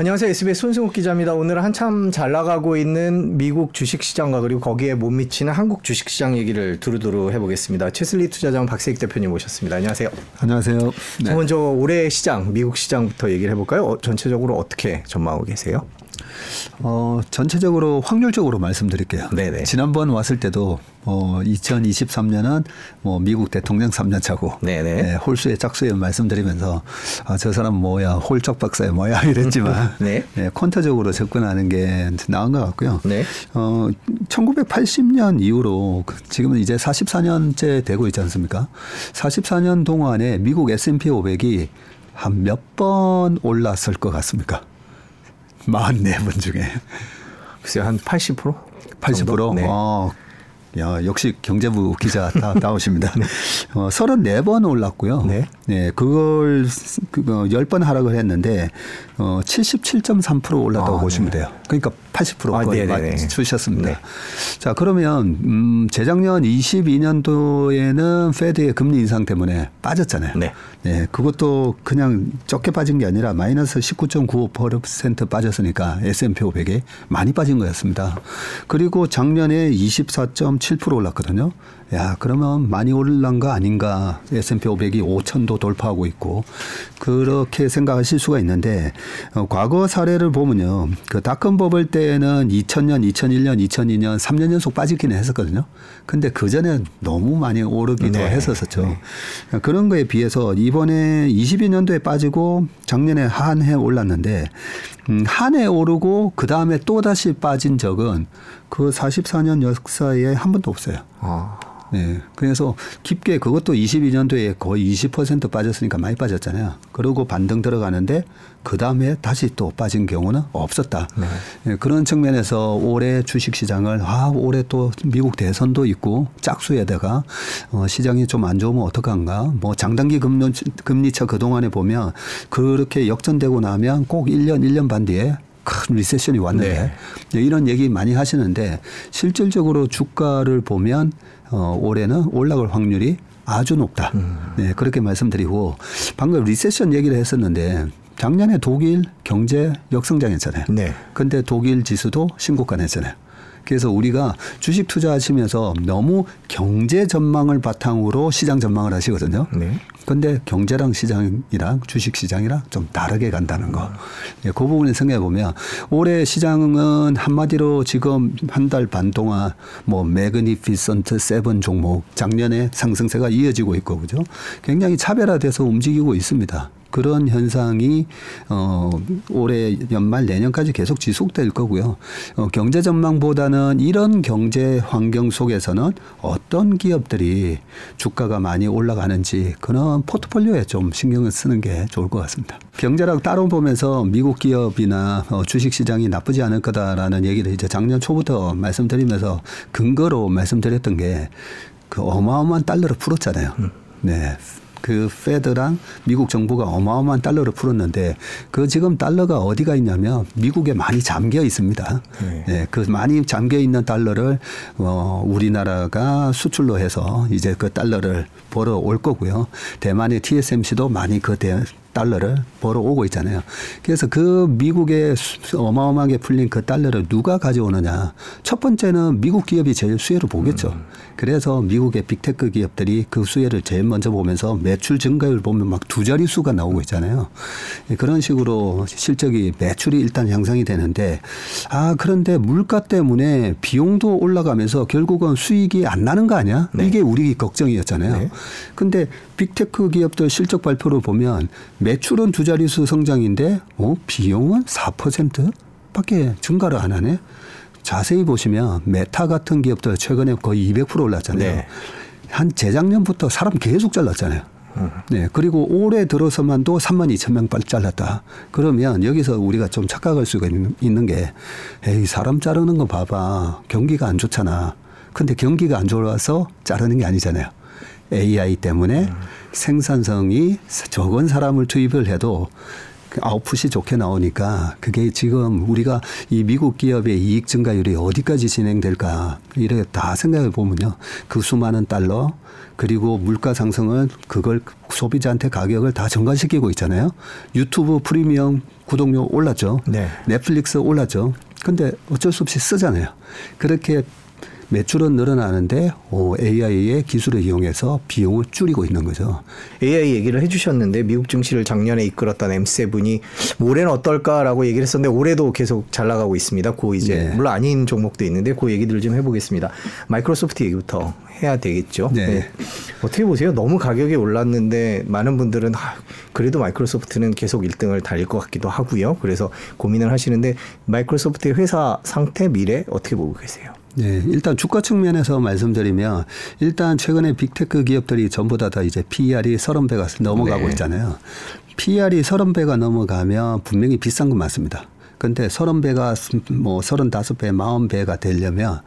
안녕하세요. SBS 손승욱 기자입니다. 오늘 한참 잘 나가고 있는 미국 주식시장과 그리고 거기에 못 미치는 한국 주식시장 얘기를 두루두루 해보겠습니다. 최슬리 투자자원 박세익 대표님 모셨습니다. 안녕하세요. 안녕하세요. 네. 먼저 올해 시장, 미국 시장부터 얘기를 해볼까요? 어, 전체적으로 어떻게 전망하고 계세요? 어, 전체적으로 확률적으로 말씀드릴게요. 네네. 지난번 왔을 때도 어, 2023년은 뭐 미국 대통령 3년 차고 네네. 네, 홀수의 짝수에 말씀드리면서 아, 저 사람 뭐야 홀짝 박사야 뭐야 이랬지만 네. 네, 퀀터적으로 접근하는 게 나은 것 같고요. 네. 어, 1980년 이후로 그 지금은 이제 44년째 되고 있지 않습니까? 44년 동안에 미국 S&P 500이 한 몇 번 올랐을 것 같습니까? 44번 중에. 글쎄요, 한 80%? 80%? 네. 어, 야, 역시 경제부 기자 다 나오십니다. 네. 어, 34번 올랐고요. 네. 네, 그걸 그, 어, 10번 하락을 했는데 어, 77.3% 올랐다고 아, 보시면 네. 돼요. 그러니까 80% 아, 거의. 맞추셨습니다. 네. 자, 그러면 음, 재작년 22년도에는 페드의 금리 인상 때문에 빠졌잖아요. 네. 네, 그것도 그냥 적게 빠진 게 아니라 마이너스 19.95% 빠졌으니까 S&P 500에 많이 빠진 거였습니다. 그리고 작년에 24.7% 올랐거든요. 야, 그러면 많이 올란 거 아닌가? S&P 500이 5천도 돌파하고 있고 그렇게 생각하실 수가 있는데 어, 과거 사례를 보면요, 그 닷컴 버블 때는 2000년, 2001년, 2002년 3년 연속 빠지기는 했었거든요. 근데 그 전에 너무 많이 오르기도 네. 했었었죠. 그런 거에 비해서 이번에 22년도에 빠지고 작년에 한 해 올랐는데 음, 한 해 오르고 그 다음에 또 다시 빠진 적은 그 44년 역사에 한 번도 없어요. 아. 네. 그래서 깊게 그것도 22년도에 거의 20% 빠졌으니까 많이 빠졌잖아요. 그러고 반등 들어가는데 그 다음에 다시 또 빠진 경우는 없었다. 네. 그런 측면에서 올해 주식 시장을 아, 올해 또 미국 대선도 있고 짝수에다가 어, 시장이 좀 안 좋으면 어떡한가. 뭐 장단기 금리, 금리차 그 동안에 보면 그렇게 역전되고 나면 꼭 1년, 1년 반 뒤에 큰 recession이 왔는데 네. 네, 이런 얘기 많이 하시는데 실질적으로 주가를 보면 어, 올해는 올라갈 확률이 아주 높다. 음. 네, 그렇게 말씀드리고 방금 recession 얘기를 했었는데 작년에 독일 경제 역성장했잖아요. 네. 근데 독일 지수도 신고가 냈잖아요. 그래서 우리가 주식 투자하시면서 너무 경제 전망을 바탕으로 시장 전망을 하시거든요. 네. 근데 경제랑 시장이랑 주식 시장이랑 좀 다르게 간다는 거. 예, 그 부분을 생각해 보면 올해 시장은 한마디로 지금 한 달 반 동안 뭐 Magnificent Seven 종목 작년에 상승세가 이어지고 있고 그죠? 굉장히 차별화돼서 움직이고 있습니다. 그런 현상이 어 올해 연말 내년까지 계속 지속될 거고요. 어 경제 전망보다는 이런 경제 환경 속에서는 어떤 기업들이 주가가 많이 올라가는지 그런 포트폴리오에 좀 신경을 쓰는 게 좋을 것 같습니다. 경제랑 따로 보면서 미국 기업이나 어 주식 시장이 나쁘지 않을 거다라는 얘기를 이제 작년 초부터 말씀드리면서 근거로 말씀드렸던 게 그 어마어마한 달러를 풀었잖아요. 네. 그 페드랑 미국 정부가 어마어마한 달러를 풀었는데 그 지금 달러가 어디가 있냐면 미국에 많이 잠겨 있습니다. 네. 네. 그 많이 잠겨 있는 달러를 어 우리나라가 수출로 해서 이제 그 달러를 벌어 올 거고요. 대만의 TSMC도 많이 그 대, 달러를 벌어 오고 있잖아요. 그래서 그 미국에 수- 어마어마하게 풀린 그 달러를 누가 가져오느냐. 첫 번째는 미국 기업이 제일 수혜를 보겠죠. 그래서 미국의 빅테크 기업들이 그 수혜를 제일 먼저 보면서 매출 증가율 보면 막 두 자릿수가 나오고 있잖아요. 예, 그런 식으로 실적이 매출이 일단 향상이 되는데 아, 그런데 물가 때문에 비용도 올라가면서 결국은 수익이 안 나는 거 아니야? 네. 이게 우리 걱정이었잖아요. 네. 근데 빅테크 기업들 실적 발표를 보면 매출은 두 자릿수 성장인데 어, 비용은 4% 밖에 증가를 안 하네. 자세히 보시면 메타 같은 기업들 최근에 거의 200% 올랐잖아요. 네. 한 재작년부터 사람 계속 잘랐잖아요. 네. 그리고 올해 들어서만도 3만 2천 명 빨리 잘랐다. 그러면 여기서 우리가 좀 착각할 수가 있는, 있는 게, 에이, 사람 자르는 거 봐봐. 경기가 안 좋잖아. 근데 경기가 안 좋아서 자르는 게 아니잖아요. AI 때문에 생산성이 적은 사람을 투입을 해도 아웃풋이 좋게 나오니까 그게 지금 우리가 이 미국 기업의 이익 증가율이 어디까지 진행될까 이렇게 다 생각해 보면요. 그 수많은 달러 그리고 물가 상승은 그걸 소비자한테 가격을 다 전가시키고 있잖아요. 유튜브 프리미엄 구독료 올랐죠. 네. 넷플릭스 올랐죠. 근데 어쩔 수 없이 쓰잖아요. 그렇게 매출은 늘어나는데 오, AI의 기술을 이용해서 비용을 줄이고 있는 거죠. AI 얘기를 해주셨는데 미국 증시를 작년에 이끌었던 M7이 올해는 어떨까라고 얘기를 했었는데 올해도 계속 잘 나가고 있습니다. 그 이제 네. 물론 아닌 종목도 있는데 그 얘기들을 좀 해보겠습니다. 마이크로소프트 얘기부터 해야 되겠죠. 네. 어떻게 보세요? 너무 가격이 올랐는데 많은 분들은 아, 그래도 마이크로소프트는 계속 1등을 달릴 것 같기도 하고요. 그래서 고민을 하시는데 마이크로소프트의 회사 상태 미래 어떻게 보고 계세요? 네, 일단 주가 측면에서 말씀드리면 일단 최근에 빅테크 기업들이 전부 다, 다 이제 PER이 30배가 넘어가고 네. 있잖아요. PER이 30배가 넘어가면 분명히 비싼 건 맞습니다. 근데 30배가 뭐 35배, 40배가 되려면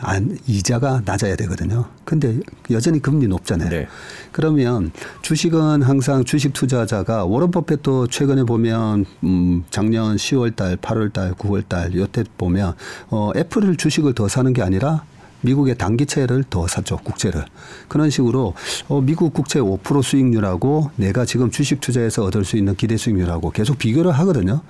안, 이자가 낮아야 되거든요. 근데 여전히 금리 높잖아요. 네. 그러면 주식은 항상 주식 투자자가 워런 버핏도 최근에 보면 음 작년 10월 달, 8월 달, 9월 달 요때 보면 어 애플을 주식을 더 사는 게 아니라 미국의 단기채를 더 샀죠 국채를 그런 식으로 어 미국 국채 5% 수익률하고 내가 지금 주식 투자해서 얻을 수 있는 기대 수익률하고 계속 비교를 하거든요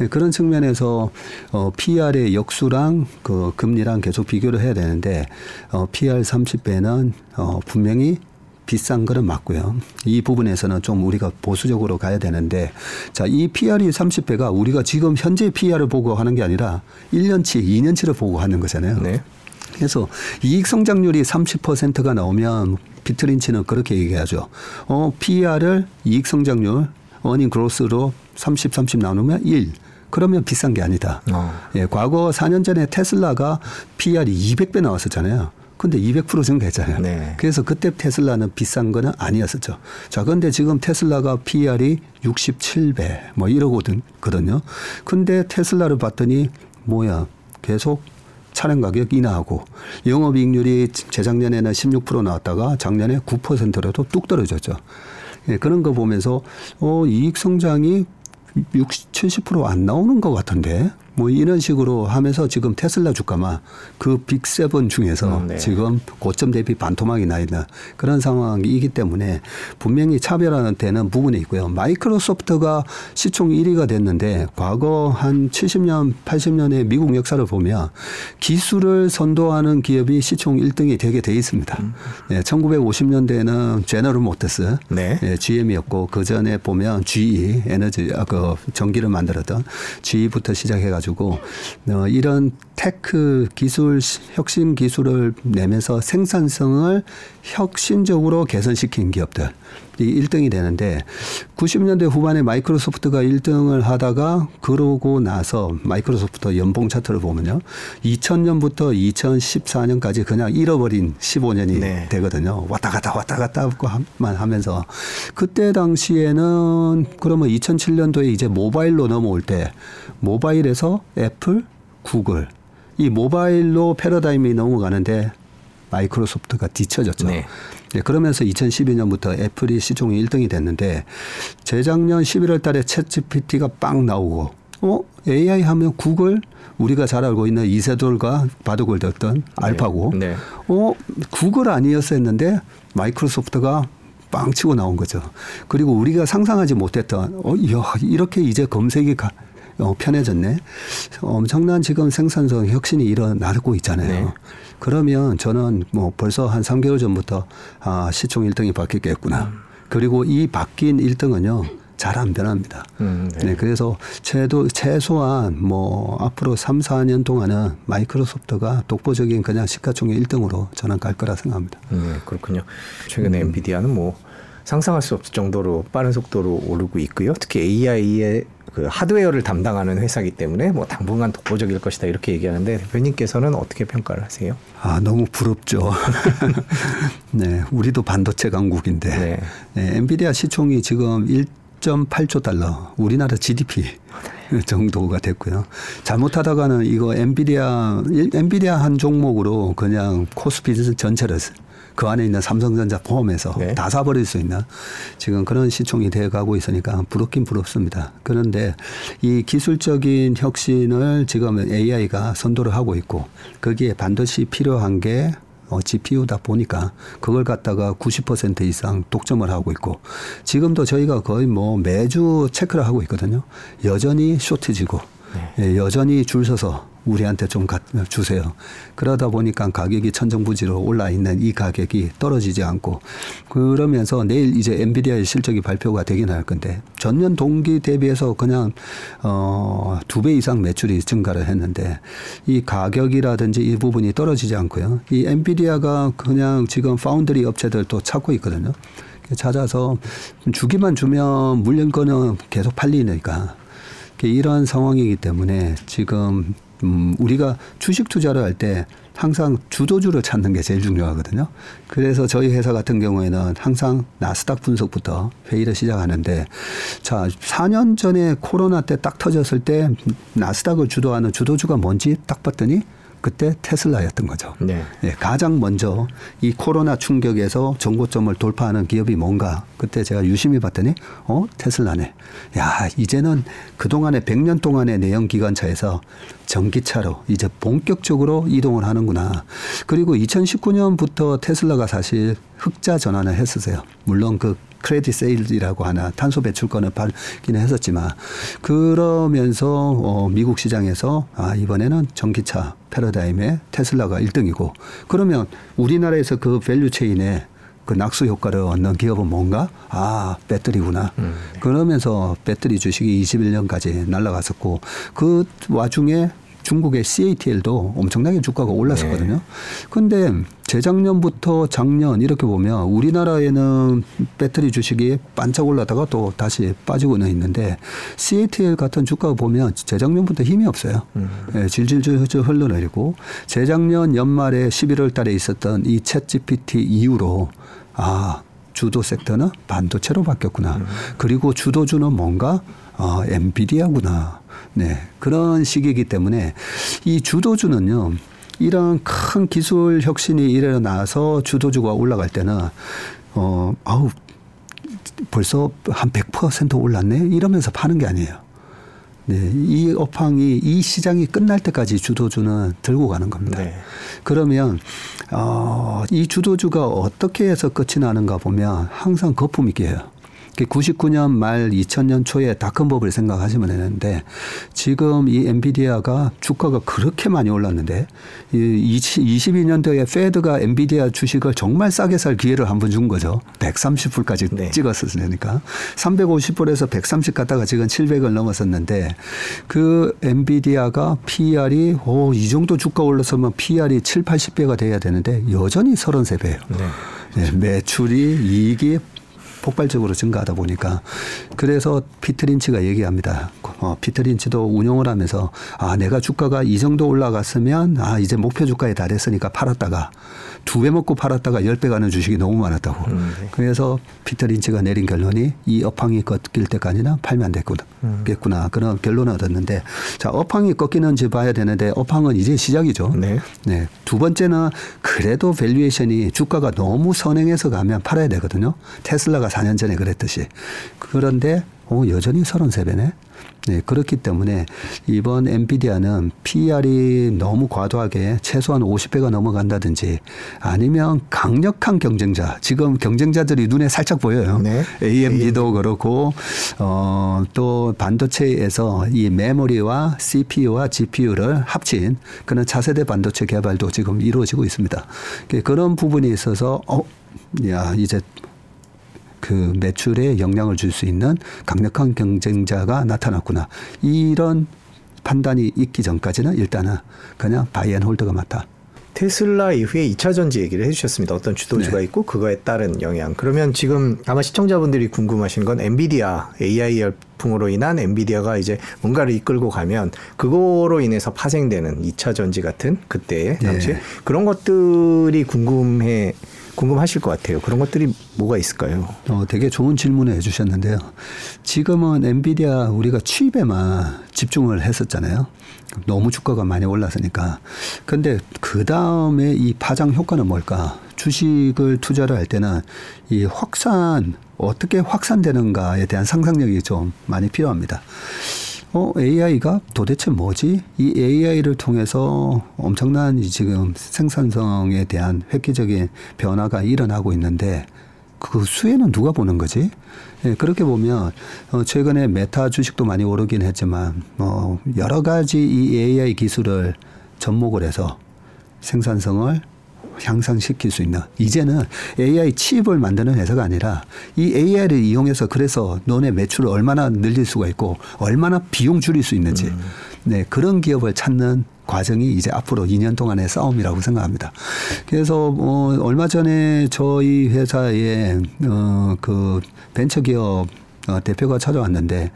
예, 그런 측면에서 어 PR의 역수랑 그 금리랑 계속 비교를 해야 되는데 어 PR 30배는 어 분명히 비싼 거는 맞고요. 이 부분에서는 좀 우리가 보수적으로 가야 되는데 자, 이 PR이 30배가 우리가 지금 현재 PR을 보고 하는 게 아니라 1년치, 2년치를 보고 하는 거잖아요. 네. 그래서 이익 성장률이 30%가 나오면 비트린치는 그렇게 얘기하죠. 어, PR을 이익 성장률 어닝 그로스로 30, 30 나누면 1. 그러면 비싼 게 아니다. 어. 예, 과거 4년 전에 테슬라가 PR이 200배 나왔었잖아요. 근데 200% 증가했잖아요. 네. 그래서 그때 테슬라는 비싼 거는 아니었었죠. 자, 근데 지금 테슬라가 PR이 67배 뭐 이러거든요. 근데 테슬라를 봤더니 뭐야 계속 차량 가격 인하하고 영업이익률이 재작년에는 16% 나왔다가 작년에 9%라도 뚝 떨어졌죠. 예, 그런 거 보면서 어, 이익 성장이 60, 70%안 나오는 것 같은데 뭐 이런 식으로 하면서 지금 테슬라 주가만 그 빅세븐 중에서 음, 네. 지금 고점 대비 반토막이 나 있는 그런 상황이기 때문에 분명히 차별화는 되는 부분이 있고요. 마이크로소프트가 시총 1위가 됐는데 과거 한 70년, 80년의 미국 역사를 보면 기술을 선도하는 기업이 시총 1등이 되게 돼 있습니다. 예, 1950년대에는 제너럴 모터스, 네. 예, GM이었고 그 전에 보면 GE 에너지 아, 그 전기를 만들었던 GE부터 시작해가지고 어, 이런 tech 기술 혁신 기술을 내면서 생산성을 혁신적으로 개선시킨 기업들. 이 1등이 되는데 90년대 후반에 마이크로소프트가 1등을 하다가 그러고 나서 마이크로소프트 연봉 차트를 보면요 2000년부터 2014년까지 그냥 잃어버린 15년이 네. 되거든요. 왔다 갔다 왔다 갔다 만 하면서 그때 당시에는 그러면 2007년도에 이제 모바일로 넘어올 때 모바일에서 애플, 구글 이 모바일로 패러다임이 넘어가는데 마이크로소프트가 뒤처졌죠. 네. 예, 그러면서 2012년부터 애플이 시총이 1등이 됐는데 재작년 11월 달에 챗 GPT가 빵 나오고 어? AI 하면 구글 우리가 잘 알고 있는 이세돌과 바둑을 뒀던 알파고 네. 어? 구글 아니었었는데 마이크로소프트가 빵 치고 나온 거죠. 그리고 우리가 상상하지 못했던 어, 이야, 이렇게 이제 검색이 가, 어, 편해졌네. 엄청난 지금 생산성 혁신이 일어나고 있잖아요. 네. 그러면 저는 뭐 벌써 한 3개월 전부터 아, 시총 1등이 바뀌겠구나. 그리고 이 바뀐 1등은요. 잘 안 변합니다. 음, 네. 네. 그래서 최도, 최소한 뭐 앞으로 3, 4년 동안은 마이크로소프트가 독보적인 그냥 시가총액 1등으로 저는 갈 거라 생각합니다. 음, 그렇군요. 최근에 엔비디아는 뭐 상상할 수 없을 정도로 빠른 속도로 오르고 있고요. 특히 AI의 그 하드웨어를 담당하는 회사이기 때문에 뭐 당분간 독보적일 것이다 이렇게 얘기하는데 대표님께서는 어떻게 평가를 하세요? 아, 너무 부럽죠. 네, 우리도 반도체 강국인데. 네. 네, 엔비디아 시총이 지금 1.8조 달러, 우리나라 GDP 정도가 됐고요. 잘못하다가는 이거 엔비디아, 일- 엔비디아 한 종목으로 그냥 코스피 전체를 그 안에 있는 삼성전자 포함해서 네. 다 사버릴 수 있는 지금 그런 시총이 되어 가고 있으니까 부럽긴 부럽습니다. 그런데 이 기술적인 혁신을 지금 AI가 선도를 하고 있고 거기에 반드시 필요한 게 어, GPU다 보니까 그걸 갖다가 90% 이상 독점을 하고 있고 지금도 저희가 거의 뭐 매주 체크를 하고 있거든요. 여전히 쇼트지고 네. 예, 여전히 줄 서서 우리한테 좀 주세요. 그러다 보니까 가격이 천정부지로 올라 있는 이 가격이 떨어지지 않고 그러면서 내일 이제 엔비디아의 실적이 발표가 되긴 할 건데 전년 동기 대비해서 그냥 어두 배 이상 매출이 증가를 했는데 이 가격이라든지 이 부분이 떨어지지 않고요. 이 엔비디아가 그냥 지금 파운드리 업체들도 찾고 있거든요. 찾아서 주기만 주면 물량거는 계속 팔리니까 이러한 상황이기 때문에 지금 음, 우리가 주식 투자를 할 때 항상 주도주를 찾는 게 제일 중요하거든요. 그래서 저희 회사 같은 경우에는 항상 나스닥 분석부터 회의를 시작하는데 자, 4년 전에 코로나 때 딱 터졌을 때 나스닥을 주도하는 주도주가 뭔지 딱 봤더니 그때 테슬라였던 거죠. 네. 예, 가장 먼저 이 코로나 충격에서 정고점을 돌파하는 기업이 뭔가 그때 제가 유심히 봤더니 어 테슬라네. 야 이제는 그 동안에 100년 동안의 내연 기관차에서 전기차로 이제 본격적으로 이동을 하는구나. 그리고 2019년부터 테슬라가 사실 흑자 전환을 했었어요. 물론 그 credit sale이라고 하나 탄소 배출권을 받기는 했었지만 그러면서 어 미국 시장에서 아 이번에는 전기차 패러다임에 테슬라가 1등이고 그러면 우리나라에서 그 value chain에 그 낙수 효과를 얻는 기업은 뭔가? 아, 배터리구나. 음. 그러면서 배터리 주식이 21년까지 날라갔었고 그 와중에 중국의 CATL도 엄청나게 주가가 올랐었거든요. 네. 근데 재작년부터 작년 이렇게 보면 우리나라에는 배터리 주식이 반짝 올라다가 또 다시 빠지고는 있는데 CATL 같은 주가 보면 재작년부터 힘이 없어요. 음. 예, 질질질 흘러내리고 재작년 연말에 11월 달에 있었던 이 챗 GPT 이후로 아, 주도 섹터는 반도체로 바뀌었구나. 음. 그리고 주도주는 뭔가 어, 엔비디아구나. 네. 그런 시기이기 때문에 이 주도주는요. 이런 큰 기술 혁신이 일어나서 주도주가 올라갈 때는 어 아우 벌써 한 100% 올랐네 이러면서 파는 게 아니에요. 네, 이 업황이 이 시장이 끝날 때까지 주도주는 들고 가는 겁니다. 네. 그러면 어, 이 주도주가 어떻게 해서 끝이 나는가 보면 항상 거품 있게 해요. 99년 말 2000년 초에 닷컴법을 생각하시면 되는데 지금 이 엔비디아가 주가가 그렇게 많이 올랐는데 이 22년도에 페드가 엔비디아 주식을 정말 싸게 살 기회를 한 번 준 거죠. 130불까지 네. 찍었었으니까 350불에서 130 갔다가 지금 700을 넘었었는데 그 엔비디아가 PR이 오, 이 정도 주가 올랐으면 PR이 7, 80배가 돼야 되는데 여전히 33배예요. 네. 네, 매출이 이익이 폭발적으로 증가하다 보니까 그래서 피트린치가 얘기합니다. 어, 피트린치도 운용을 하면서 아 내가 주가가 이 정도 올라갔으면 아 이제 목표 주가에 달했으니까 팔았다가 두 배 먹고 팔았다가 열 배 가는 주식이 너무 많았다고. 음, 네. 그래서 피터 린치가 내린 결론이 이 업황이 꺾일 때까지는 팔면 안 됐구나. 음. 겠구나 그런 결론을 얻었는데 자 업황이 꺾이는지 봐야 되는데 업황은 이제 시작이죠. 네. 네. 두 번째는 그래도 valuation이 주가가 너무 선행해서 가면 팔아야 되거든요. 테슬라가 4년 전에 그랬듯이. 그런데 어, 여전히 33배네. 네, 그렇기 때문에 이번 엔비디아는 PER이 너무 과도하게 최소한 50배가 넘어간다든지 아니면 강력한 경쟁자, 지금 경쟁자들이 눈에 살짝 보여요. 네. AMD도 그렇고, 어, 또 반도체에서 이 메모리와 CPU와 GPU를 합친 그런 차세대 반도체 개발도 지금 이루어지고 있습니다. 그런 부분이 있어서, 어, 야, 이제 그 매출에 영향을 줄 수 있는 강력한 경쟁자가 나타났구나. 이런 판단이 있기 전까지는 일단은 그냥 바이앤홀드가 맞다. 테슬라 이후에 2차 전지 얘기를 해주셨습니다. 어떤 주도주가 네. 있고 그거에 따른 영향. 그러면 지금 아마 시청자분들이 궁금하신 건 엔비디아 AI 열풍으로 인한 엔비디아가 이제 뭔가를 이끌고 가면 그거로 인해서 파생되는 2차 전지 같은 그때 당시 네. 그런 것들이 궁금해 궁금하실 것 같아요. 그런 것들이 뭐가 있을까요? 어, 되게 좋은 질문을 해주셨는데요. 지금은 엔비디아 우리가 취입에만 집중을 했었잖아요. 너무 주가가 많이 올랐으니까. 근데 그 다음에 이 파장 효과는 뭘까? 주식을 투자를 할 때는 이 확산 어떻게 확산되는가에 대한 상상력이 좀 많이 필요합니다. 어, AI가 도대체 뭐지? 이 AI를 통해서 엄청난 지금 생산성에 대한 획기적인 변화가 일어나고 있는데 그 수혜는 누가 보는 거지? 예, 그렇게 보면 어, 최근에 메타 주식도 많이 오르긴 했지만 어, 여러 가지 이 AI 기술을 접목을 해서 생산성을 향상시킬 수 있는 이제는 AI 칩을 만드는 회사가 아니라 이 AI를 이용해서 그래서 너네 매출을 얼마나 늘릴 수가 있고 얼마나 비용 줄일 수 있는지 음. 네 그런 기업을 찾는 과정이 이제 앞으로 2년 동안의 싸움이라고 생각합니다. 그래서 어 얼마 전에 저희 회사에 어그 벤처 기업 어, 대표가 찾아왔는데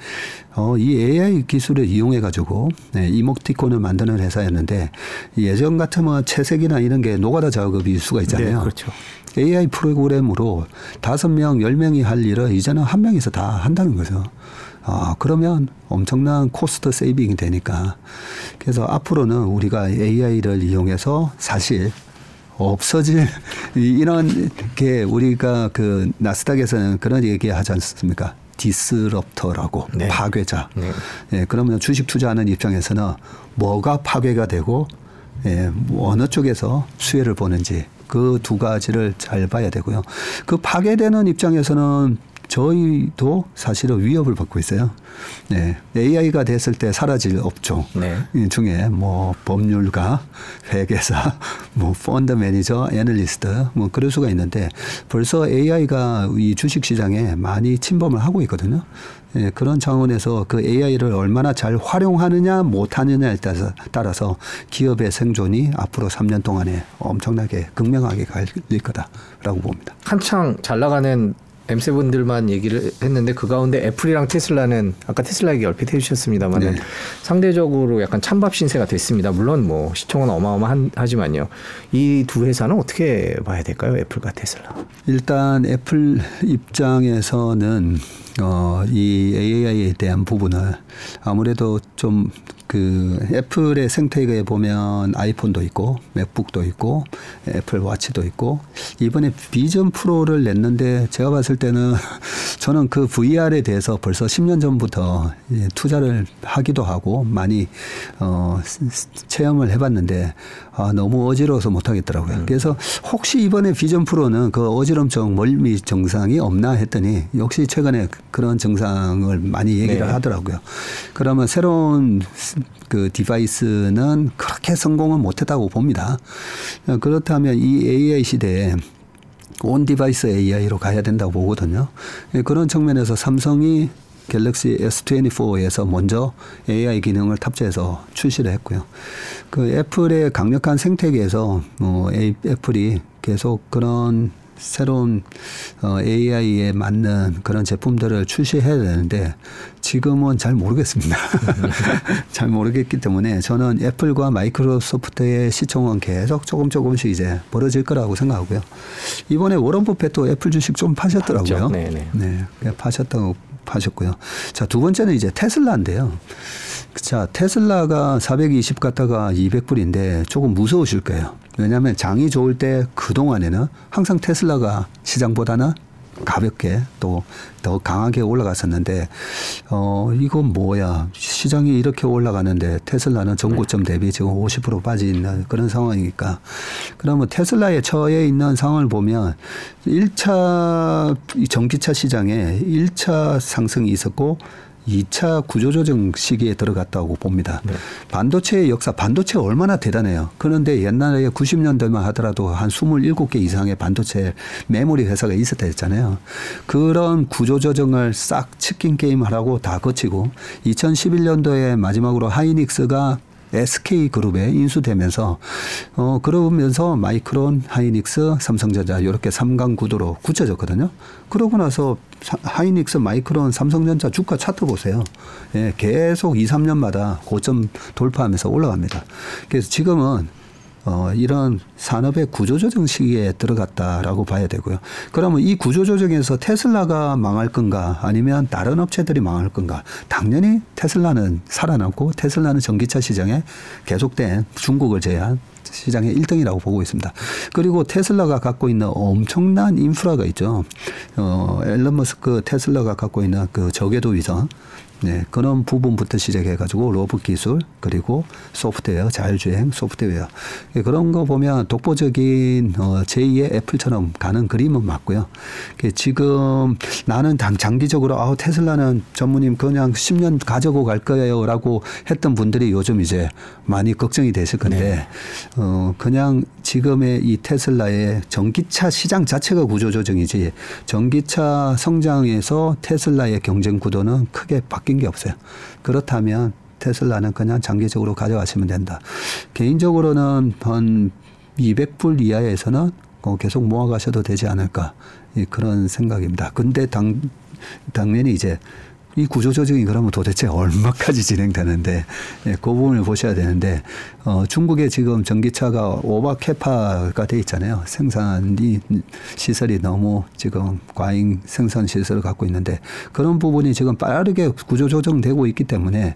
어, 이 AI 기술을 이용해 가지고 네, 이모티콘을 만드는 회사였는데 예전 같으면 채색이나 이런 게 노가다 작업일 수가 있잖아요. 네, 그렇죠. AI 프로그램으로 다섯 명, 열 명이 할 일을 이제는 한 명이서 다 한다는 거죠. 아, 그러면 엄청난 cost saving이 되니까. 그래서 앞으로는 우리가 AI를 이용해서 사실 없어질 이런 게 우리가 그 나스닥에서는 그런 얘기 하지 않습니까? disruptor라고 네. 파괴자. 네. 예, 그러면 주식 투자하는 입장에서는 뭐가 파괴가 되고 예, 뭐 어느 쪽에서 수혜를 보는지 그 두 가지를 잘 봐야 되고요. 그 파괴되는 입장에서는 저희도 사실은 위협을 받고 있어요. 네. AI가 됐을 때 사라질 업종 네. 중에 뭐 법률가, 회계사, 뭐 펀드 매니저, 애널리스트 뭐 그럴 수가 있는데 벌써 AI가 이 주식 시장에 많이 침범을 하고 있거든요. 예, 그런 차원에서 그 AI를 얼마나 잘 활용하느냐 못하느냐에 따라서, 따라서 기업의 생존이 앞으로 3년 동안에 엄청나게 극명하게 갈릴 거다라고 봅니다. 한창 잘 나가는 M7들만 얘기를 했는데 그 가운데 애플이랑 테슬라는 아까 테슬라 얘기 얼핏 해주셨습니다만 네. 상대적으로 약간 찬밥 신세가 됐습니다. 물론 뭐 시총은 어마어마하지만요. 이 두 회사는 어떻게 봐야 될까요? 애플과 테슬라. 일단 애플 입장에서는 어, 이 AI에 대한 부분을 아무래도 좀 그 애플의 생태계에 보면 아이폰도 있고 맥북도 있고 애플 와치도 있고 이번에 비전 프로를 냈는데 제가 봤을 때는 저는 그 VR에 대해서 벌써 10년 전부터 투자를 하기도 하고 많이 어 체험을 해봤는데 아 너무 어지러워서 못하겠더라고요. 음. 그래서 혹시 이번에 비전 프로는 그 어지럼증 멀미 증상이 없나 했더니 역시 최근에 그런 증상을 많이 얘기를 네. 하더라고요. 그러면 새로운 그 디바이스는 그렇게 성공은 못했다고 봅니다. 그렇다면 이 AI 시대에 on device AI로 가야 된다고 보거든요. 그런 측면에서 삼성이 갤럭시 S24에서 먼저 AI 기능을 탑재해서 출시를 했고요. 그 애플의 강력한 생태계에서 뭐 애플이 계속 그런 새로운 어, AI에 맞는 그런 제품들을 출시해야 되는데 지금은 잘 모르겠습니다. 잘 모르겠기 때문에 저는 애플과 마이크로소프트의 시총은 계속 조금 조금씩 이제 벌어질 거라고 생각하고요. 이번에 워런 버핏도 애플 주식 좀 파셨더라고요. 네네. 네, 네. 파셨다고 파셨고요. 자, 두 번째는 이제 테슬라인데요. 자, 테슬라가 420 갔다가 200불인데 조금 무서우실 거예요. 왜냐하면 장이 좋을 때 그동안에는 항상 테슬라가 시장보다는 가볍게 또 더 강하게 올라갔었는데 어 이건 뭐야 시장이 이렇게 올라가는데 테슬라는 전고점 대비 지금 50% 빠져 있는 그런 상황이니까 그러면 테슬라에 처해 있는 상황을 보면 1차 전기차 시장에 1차 상승이 있었고 2차 구조조정 시기에 들어갔다고 봅니다. 네. 반도체의 역사, 반도체 얼마나 대단해요. 그런데 옛날에 90년대만 하더라도 한 27개 이상의 반도체 메모리 회사가 있었다 했잖아요. 그런 구조조정을 싹 치킨 게임 하라고 다 거치고 2011년도에 마지막으로 하이닉스가 SK그룹에 인수되면서 어 그러면서 마이크론, 하이닉스, 삼성전자 이렇게 삼강 구도로 굳혀졌거든요. 그러고 나서 하이닉스, 마이크론, 삼성전자 주가 차트 보세요. 예, 계속 2, 3년마다 고점 돌파하면서 올라갑니다. 그래서 지금은 어, 이런 산업의 구조조정 시기에 들어갔다라고 봐야 되고요. 그러면 이 구조조정에서 테슬라가 망할 건가 아니면 다른 업체들이 망할 건가? 당연히 테슬라는 살아남고 테슬라는 전기차 시장에 계속된 중국을 제외한 시장의 1등이라고 보고 있습니다. 그리고 테슬라가 갖고 있는 엄청난 인프라가 있죠. 어, 앨런 머스크 테슬라가 갖고 있는 그 저궤도 위성 네, 그런 부분부터 시작해가지고 로봇 기술 그리고 소프트웨어 자율주행 소프트웨어 예, 그런 거 보면 독보적인 어, 제2의 애플처럼 가는 그림은 맞고요. 지금 나는 당 장기적으로 아 테슬라는 전무님 그냥 10년 가지고 갈 거예요라고 했던 분들이 요즘 이제 많이 걱정이 되실 건데 네. 어 그냥 지금의 이 테슬라의 전기차 시장 자체가 구조 조정이지 전기차 성장에서 테슬라의 경쟁 구도는 크게 바뀐 게 없어요. 그렇다면 테슬라는 그냥 장기적으로 가져가시면 된다. 개인적으로는 한 200불 이하에서는 계속 모아가셔도 되지 않을까 그런 생각입니다. 근데 당 당연히 이제 이 구조조정이 그러면 도대체 얼마까지 진행되는데 예, 그 부분을 보셔야 되는데 어, 중국에 지금 전기차가 오바 캐파가 돼 있잖아요. 생산이 시설이 너무 지금 과잉 생산 시설을 갖고 있는데 그런 부분이 지금 빠르게 구조조정되고 있기 때문에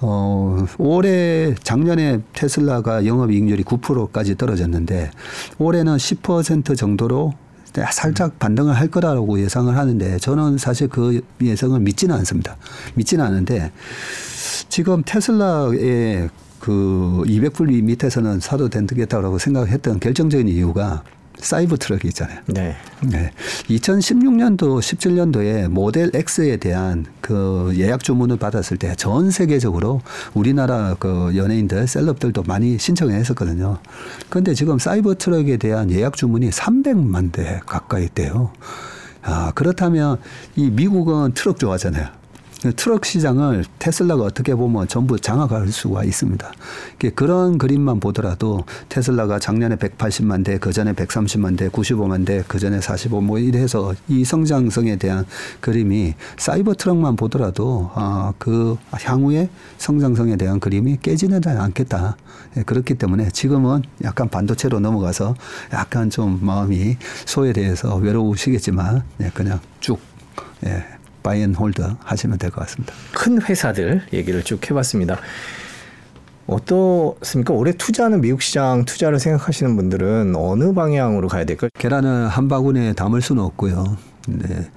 어, 올해 작년에 테슬라가 영업이익률이 9%까지 떨어졌는데 올해는 10% 정도로 살짝 반등을 할 거라고 예상을 하는데 저는 사실 그 예상을 믿지는 않습니다. 믿지는 않은데 지금 테슬라의 그 200불 밑에서는 사도 된다고 생각했던 결정적인 이유가 사이버 트럭이 있잖아요. 네. 네. 2016년도, 17년도에 모델 X에 대한 그 예약 주문을 받았을 때 전 세계적으로 우리나라 그 연예인들, 셀럽들도 많이 신청을 했었거든요. 그런데 지금 사이버 트럭에 대한 예약 주문이 300만 대 가까이 돼요. 아, 그렇다면 이 미국은 트럭 좋아하잖아요. 트럭 시장을 테슬라가 어떻게 보면 전부 장악할 수가 있습니다. 그런 그림만 보더라도 테슬라가 작년에 180만 대, 그 전에 130만 대, 95만 대, 그 전에 45, 뭐 이래서 이 성장성에 대한 그림이 사이버 트럭만 보더라도 아, 그 향후의 성장성에 대한 그림이 깨지는 않겠다. 예, 그렇기 때문에 지금은 약간 반도체로 넘어가서 약간 좀 마음이 소외돼서 외로우시겠지만 예, 그냥 쭉 예, buy and hold 하시면 될 것 같습니다. 큰 회사들 얘기를 쭉 해봤습니다. 어떻습니까? 올해 투자하는 미국 시장 투자를 생각하시는 분들은 어느 방향으로 가야 될까요? 계란을 한 바구니에 담을 수는 없고요. 네.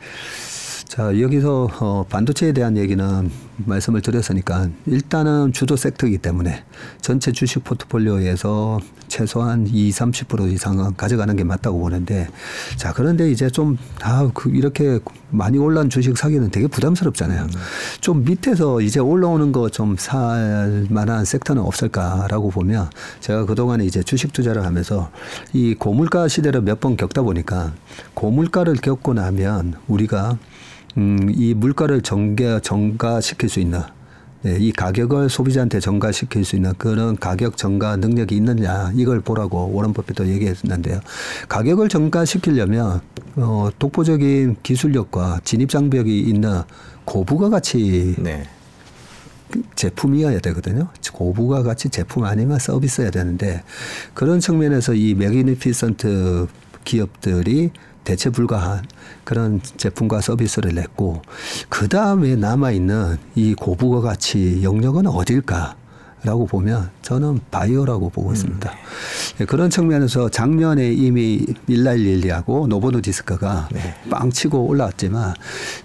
자, 여기서 어, 반도체에 대한 얘기는 말씀을 드렸으니까 일단은 주도 섹터이기 때문에 전체 주식 포트폴리오에서 최소한 2, 30% 이상은 가져가는 게 맞다고 보는데 자, 그런데 이제 좀, 아, 그 이렇게 많이 올라온 주식 사기는 되게 부담스럽잖아요. 좀 밑에서 이제 올라오는 거 좀 살 만한 섹터는 없을까라고 보면 제가 그동안에 이제 주식 투자를 하면서 이 고물가 시대를 몇 번 겪다 보니까 고물가를 겪고 나면 우리가 음, 이 물가를 정가, 정가시킬 수 있는 네, 이 가격을 소비자한테 전가시킬 수 있는 그런 가격 전가 능력이 있느냐 이걸 보라고 워런 버핏도 얘기했는데요. 가격을 전가시키려면 어, 독보적인 기술력과 진입 장벽이 있는 고부가 가치 네. 제품이어야 되거든요. 고부가 가치 제품 아니면 서비스여야 되는데 그런 측면에서 이 Magnificent 기업들이 대체 불가한 그런 제품과 서비스를 냈고 그 다음에 남아 있는 이 고부가 가치 영역은 어딜까? 라고 보면 저는 바이오라고 보고 음. 있습니다. 네. 그런 측면에서 작년에 이미 일라일리하고 노보노디스크가 네. 빵 치고 올라왔지만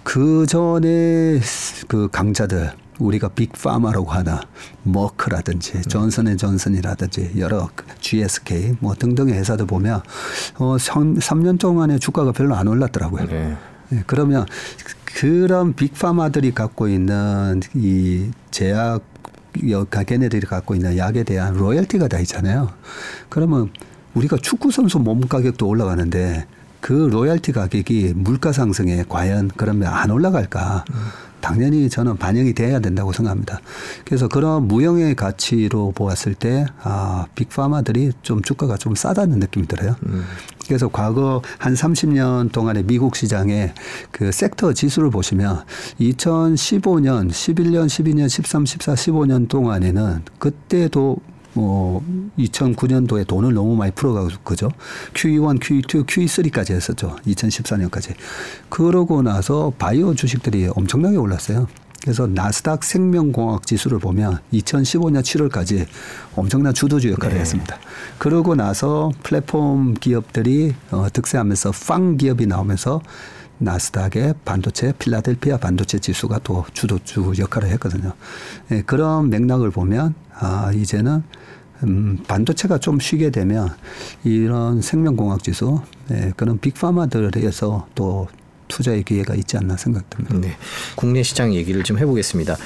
그 전에 그 강자들 우리가 Big Pharma라고 하나 머크라든지 존슨앤 존슨이라든지 여러 GSK 뭐 등등의 회사들 보면 어 3년 동안에 주가가 별로 안 올랐더라고요. 네. 네, 그러면 그런 빅파마들이 갖고 있는 이 제약 걔네들이 갖고 있는 약에 대한 로열티가 다 있잖아요. 그러면 우리가 축구 선수 몸 가격도 올라가는데 그 로열티 가격이 물가 상승에 과연 그러면 안 올라갈까? 음. 당연히 저는 반영이 돼야 된다고 생각합니다. 그래서 그런 무형의 가치로 보았을 때, 아, 빅파마들이 좀 주가가 좀 싸다는 느낌이 들어요. 음. 그래서 과거 한 30년 동안의 미국 시장의 그 섹터 지수를 보시면 2015년, 11년, 12년, 13, 14, 15년 동안에는 그때도 뭐 2009년도에 돈을 너무 많이 풀어가고 그죠. QE1, QE2, QE3까지 했었죠. 2014년까지. 그러고 나서 바이오 주식들이 엄청나게 올랐어요. 그래서 나스닥 생명공학 지수를 보면 2015년 7월까지 엄청난 주도주 역할을 네. 했습니다. 그러고 나서 플랫폼 기업들이 어, 득세하면서 팡 기업이 나오면서 나스닥의 반도체 필라델피아 반도체 지수가 또 주도주 역할을 했거든요. 예, 그런 맥락을 보면 아 이제는 음, 반도체가 좀 쉬게 되면 이런 생명공학 지수 예, 그런 Big Pharma들에서 또 투자의 기회가 있지 않나 생각됩니다. 네. 국내 시장 얘기를 좀 해보겠습니다.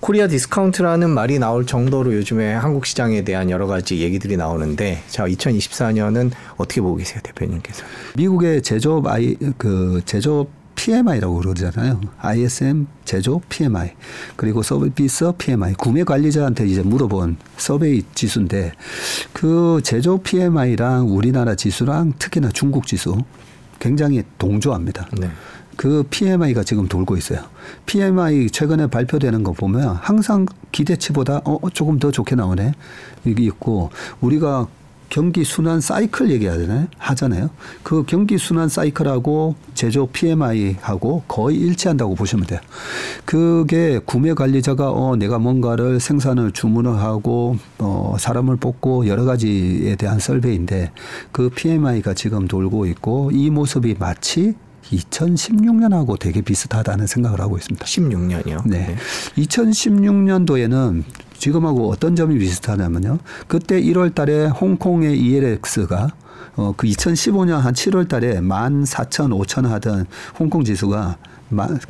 코리아 디스카운트라는 말이 나올 정도로 요즘에 한국 시장에 대한 여러 가지 얘기들이 나오는데 자 2024년은 어떻게 보고 계세요, 대표님께서? 미국의 제조업 아이 그 제조업 PMI라고 그러잖아요. ISM 제조 PMI 그리고 서비스 PMI 구매 관리자한테 이제 물어본 서베이 지수인데 그 제조 PMI랑 우리나라 지수랑 특히나 중국 지수 굉장히 동조합니다. 네. 그 PMI가 지금 돌고 있어요. PMI 최근에 발표되는 거 보면 항상 기대치보다 어 조금 더 좋게 나오네 이게 있고 우리가 경기 순환 사이클 얘기하잖아요. 하잖아요. 그 경기 순환 사이클하고 제조 PMI하고 거의 일치한다고 보시면 돼요. 그게 구매 관리자가 어 내가 뭔가를 생산을 주문을 하고 어 사람을 뽑고 여러 가지에 대한 설베인데 그 PMI가 지금 돌고 있고 이 모습이 마치 2016년하고 되게 비슷하다는 생각을 하고 있습니다. 16년이요? 네. 네. 2016년도에는 지금하고 어떤 점이 비슷하냐면요. 그때 1월 달에 홍콩의 ELX가 어, 그 2015년 한 7월 달에 14,000, 5,000 하던 홍콩 지수가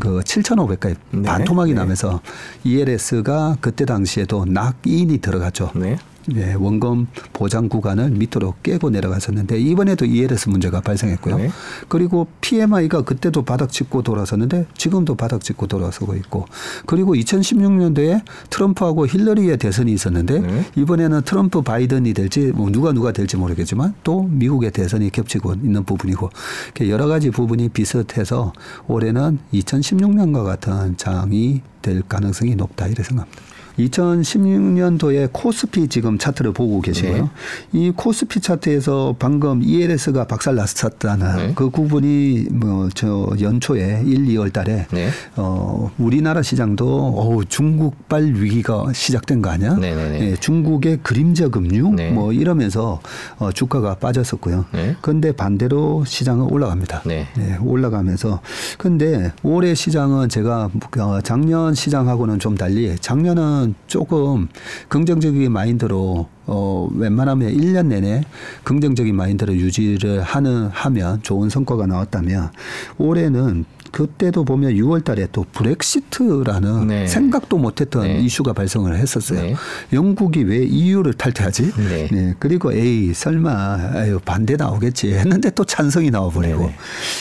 그 7,500까지 네. 반토막이 네. 나면서 ELS가 그때 당시에도 낙인이 들어갔죠. 네. 예, 원금 보장 구간을 밑으로 깨고 내려갔었는데 이번에도 ELS 문제가 발생했고요. 네. 그리고 PMI가 그때도 바닥 짚고 돌아섰는데 지금도 바닥 짚고 돌아서고 있고 그리고 2016년도에 트럼프하고 힐러리의 대선이 있었는데 네. 이번에는 트럼프 바이든이 될지 뭐 누가 누가 될지 모르겠지만 또 미국의 대선이 겹치고 있는 부분이고 여러 가지 부분이 비슷해서 올해는 2016년과 같은 장이 될 가능성이 높다 이렇게 생각합니다. 2016년도에 코스피 지금 차트를 보고 계시고요. 네. 이 코스피 차트에서 방금 ELS가 박살 났었다는 네. 그 구분이 뭐 저 연초에 1, 2월 달에 네. 어 우리나라 시장도 어우 중국발 위기가 시작된 거 아니야? 네, 네, 네. 예, 중국의 그림자 금융 뭐 이러면서 어 주가가 빠졌었고요. 그런데 반대로 시장은 올라갑니다. 네. 올라가면서 근데 올해 시장은 제가 어, 작년 시장하고는 좀 달리 작년은 저는 조금 긍정적인 마인드로 어 웬만하면 1년 내내 긍정적인 마인드를 유지를 하는 하면 좋은 성과가 나왔다면 올해는 그때도 보면 6월 달에 또 브렉시트라는 네. 생각도 못했던 네. 이슈가 발생을 했었어요. 네. 영국이 왜 EU를 탈퇴하지? 네. 네. 그리고 에이 설마 아유 반대 나오겠지 했는데 또 찬성이 나와버리고.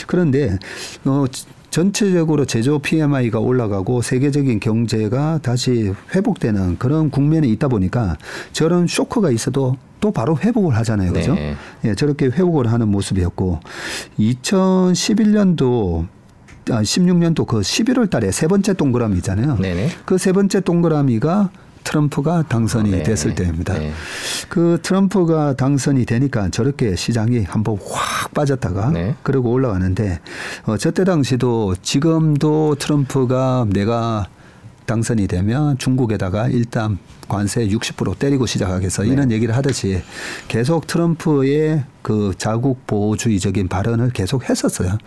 그런데 어 전체적으로 제조 PMI가 올라가고 세계적인 경제가 다시 회복되는 그런 국면에 있다 보니까 저런 쇼크가 있어도 또 바로 회복을 하잖아요. 그죠? 네. 예, 저렇게 회복을 하는 모습이었고 2011년도 아, 16년도 그 11월 달에 세 번째 동그라미 있잖아요. 그 세 번째 동그라미가 트럼프가 당선이 네. 됐을 때입니다. 네. 그 트럼프가 당선이 되니까 저렇게 시장이 한번 확 빠졌다가 네. 그러고 올라가는데 어, 저때 당시도 지금도 트럼프가 내가 당선이 되면 중국에다가 일단 관세 60% 때리고 시작하겠어 네. 이런 얘기를 하듯이 계속 트럼프의 그 자국 보호주의적인 발언을 계속 했었어요.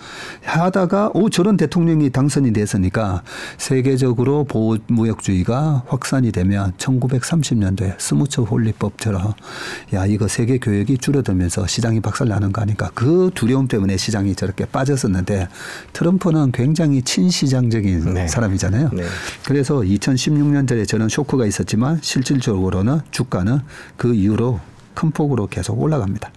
하다가 오 저런 대통령이 당선이 됐으니까 세계적으로 보호 무역주의가 확산이 되면 1930년도에 스무처 홀리법처럼 야 이거 세계 교역이 줄어들면서 시장이 박살나는 거 아니까 그 두려움 때문에 시장이 저렇게 빠졌었는데 트럼프는 굉장히 친시장적인 네. 사람이잖아요. 네. 그래서 2016년전에 저는 쇼크가 있었지만 실질적으로는 주가는 그 이후로 큰 폭으로 계속 올라갑니다.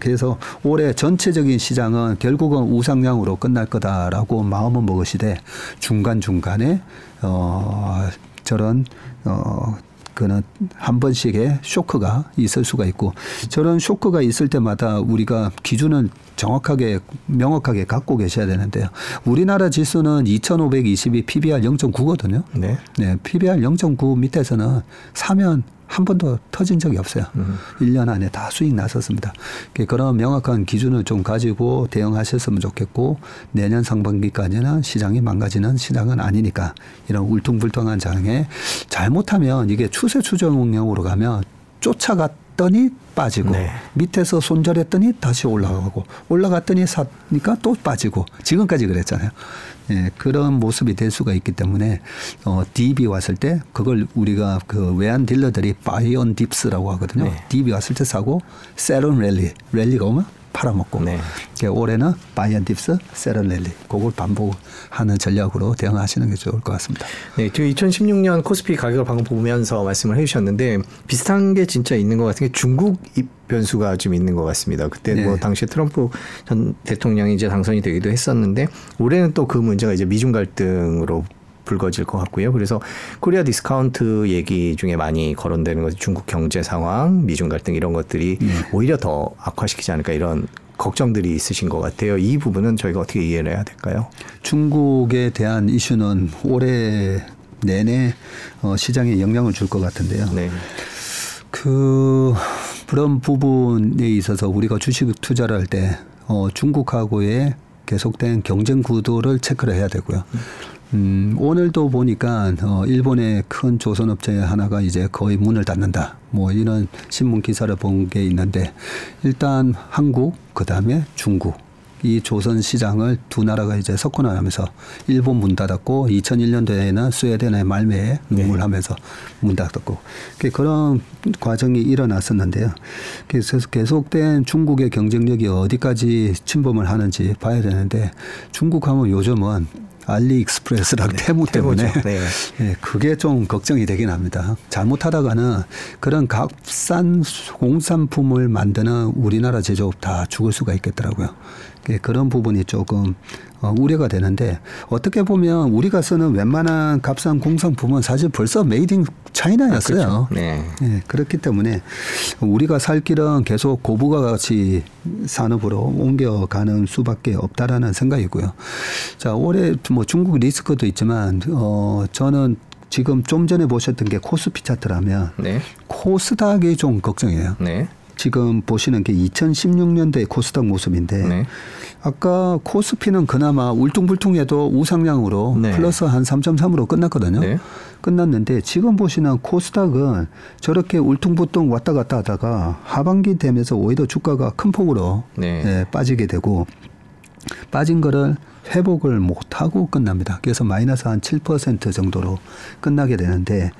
그래서 올해 전체적인 시장은 결국은 우상향으로 끝날 거다라고 마음은 먹으시되 중간중간에 어 저런 어 그는 한 번씩의 쇼크가 있을 수가 있고 저런 쇼크가 있을 때마다 우리가 기준을 정확하게 명확하게 갖고 계셔야 되는데요. 우리나라 지수는 2,522 PBR 0.9거든요. 네. 네. PBR 0.9 밑에서는 사면 한 번도 터진 적이 없어요. 음. 1년 안에 다 수익 났었습니다. 그런 명확한 기준을 좀 가지고 대응하셨으면 좋겠고 내년 상반기까지는 시장이 망가지는 시장은 아니니까 이런 울퉁불퉁한 장에 잘못하면 이게 추세 추정용으로 가면 쫓아갔 더니 빠지고 네. 밑에서 손절했더니 다시 올라가고 올라갔더니 사니까 또 빠지고 지금까지 그랬잖아요. 예, 그런 모습이 될 수가 있기 때문에 어, dip이 왔을 때 그걸 우리가 그 외환 딜러들이 buy on dips라고 하거든요. 네. dip이 왔을 때 사고 sell on rally 랠리가 오면 팔아먹고 네. 그러니까 올해는 buy on dips sell on rally 그걸 반복하는 전략으로 대응하시는 게 좋을 것 같습니다. 네, 저 2016년 코스피 가격을 방금 보면서 말씀을 해주셨는데 비슷한 게 진짜 있는 것 같은 게 중국 입 변수가 좀 있는 것 같습니다. 그때 네. 뭐 당시에 트럼프 전 대통령이 이제 당선이 되기도 했었는데 올해는 또 그 문제가 이제 미중 갈등으로 불거질 것 같고요. 그래서 코리아 디스카운트 얘기 중에 많이 거론되는 것이 중국 경제 상황, 미중 갈등 이런 것들이 네. 오히려 더 악화시키지 않을까 이런 걱정들이 있으신 것 같아요. 이 부분은 저희가 어떻게 이해를 해야 될까요? 중국에 대한 이슈는 올해 내내 어, 시장에 영향을 줄 것 같은데요. 네. 그 그런 부분에 있어서 우리가 주식 투자를 할때 어, 중국하고의 계속된 경쟁 구도를 체크를 해야 되고요. 음, 오늘도 보니까 어, 일본의 큰 조선업체 하나가 이제 거의 문을 닫는다. 뭐 이런 신문 기사를 본 게 있는데 일단 한국 그 다음에 중국 이 조선 시장을 두 나라가 이제 석권하면서 일본 문 닫았고 2001년도에는 스웨덴의 말매에 네. 문을 하면서 문 닫았고 그 그런 과정이 일어났었는데요. 그래서 계속된 중국의 경쟁력이 어디까지 침범을 하는지 봐야 되는데 중국하면 요즘은 알리익스프레스랑 테무 때문에. 네. 예, 그게 좀 걱정이 되긴 합니다. 잘못하다가는 그런 값싼 공산품을 만드는 우리나라 제조업 다 죽을 수가 있겠더라고요. 예, 그런 부분이 조금 어, 우려가 되는데 어떻게 보면 우리가 쓰는 웬만한 값싼 공산품은 사실 벌써 made in 차이나였어요. 그렇죠. 네. 예, 그렇기 때문에 우리가 살 길은 계속 고부가 가치 산업으로 옮겨가는 수밖에 없다라는 생각이고요. 자, 올해 뭐 중국 리스크도 있지만 어 저는 지금 좀 전에 보셨던 게 코스피 차트라면 네. 코스닥이 좀 걱정이에요. 네. 지금 보시는 게 2016년도의 코스닥 모습인데 네. 아까 코스피는 그나마 울퉁불퉁해도 우상향으로 네. 플러스 한 3.3으로 끝났거든요. 네. 끝났는데 지금 보시는 코스닥은 저렇게 울퉁불퉁 왔다 갔다 하다가 하반기 되면서 오히려 주가가 큰 폭으로 네. 예, 빠지게 되고 빠진 거를 회복을 못하고 끝납니다. 그래서 마이너스 한 7% 정도로 끝나게 되는데,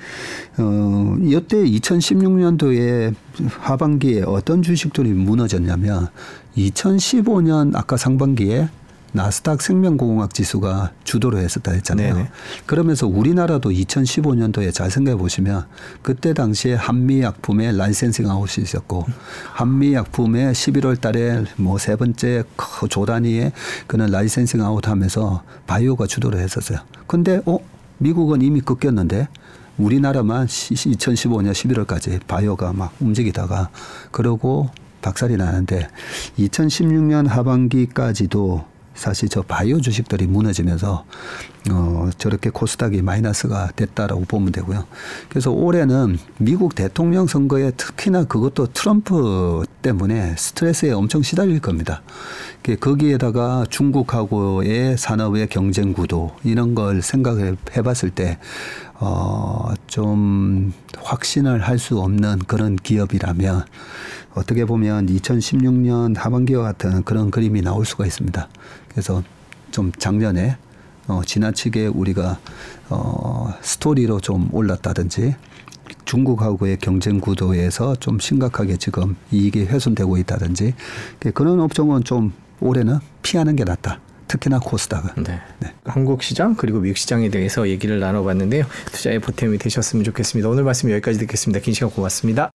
어, 이때 2016년도에 하반기에 어떤 주식들이 무너졌냐면, 2015년 아까 상반기에 나스닥 생명공학 지수가 주도를 했었다 했잖아요. 네네. 그러면서 우리나라도 2015년도에 잘 생각해 보시면 그때 당시에 한미약품의 licensing out이 있었고 한미약품의 11월 달에 뭐 세 번째 크- 조단위에 그는 licensing out 하면서 바이오가 주도를 했었어요. 근데 어 미국은 이미 꺾였는데 우리나라만 2015년 11월까지 바이오가 막 움직이다가 그러고 박살이 나는데 2016년 하반기까지도 사실 저 바이오 주식들이 무너지면서 어 저렇게 코스닥이 마이너스가 됐다라고 보면 되고요. 그래서 올해는 미국 대통령 선거에 특히나 그것도 트럼프 때문에 스트레스에 엄청 시달릴 겁니다. 그 거기에다가 중국하고의 산업의 경쟁 구도 이런 걸 생각해 봤을 때 어, 좀 확신을 할 수 없는 그런 기업이라면 어떻게 보면 2016년 하반기와 같은 그런 그림이 나올 수가 있습니다. 그래서 좀 작년에 어, 지나치게 우리가 어, 스토리로 좀 올랐다든지 중국하고의 경쟁 구도에서 좀 심각하게 지금 이익이 훼손되고 있다든지 그런 업종은 좀 올해는 피하는 게 낫다. 특히나 코스닥은. 네. 한국 시장 그리고 미국 시장에 대해서 얘기를 나눠봤는데요. 투자의 보탬이 되셨으면 좋겠습니다. 오늘 말씀 여기까지 듣겠습니다. 긴 시간 고맙습니다.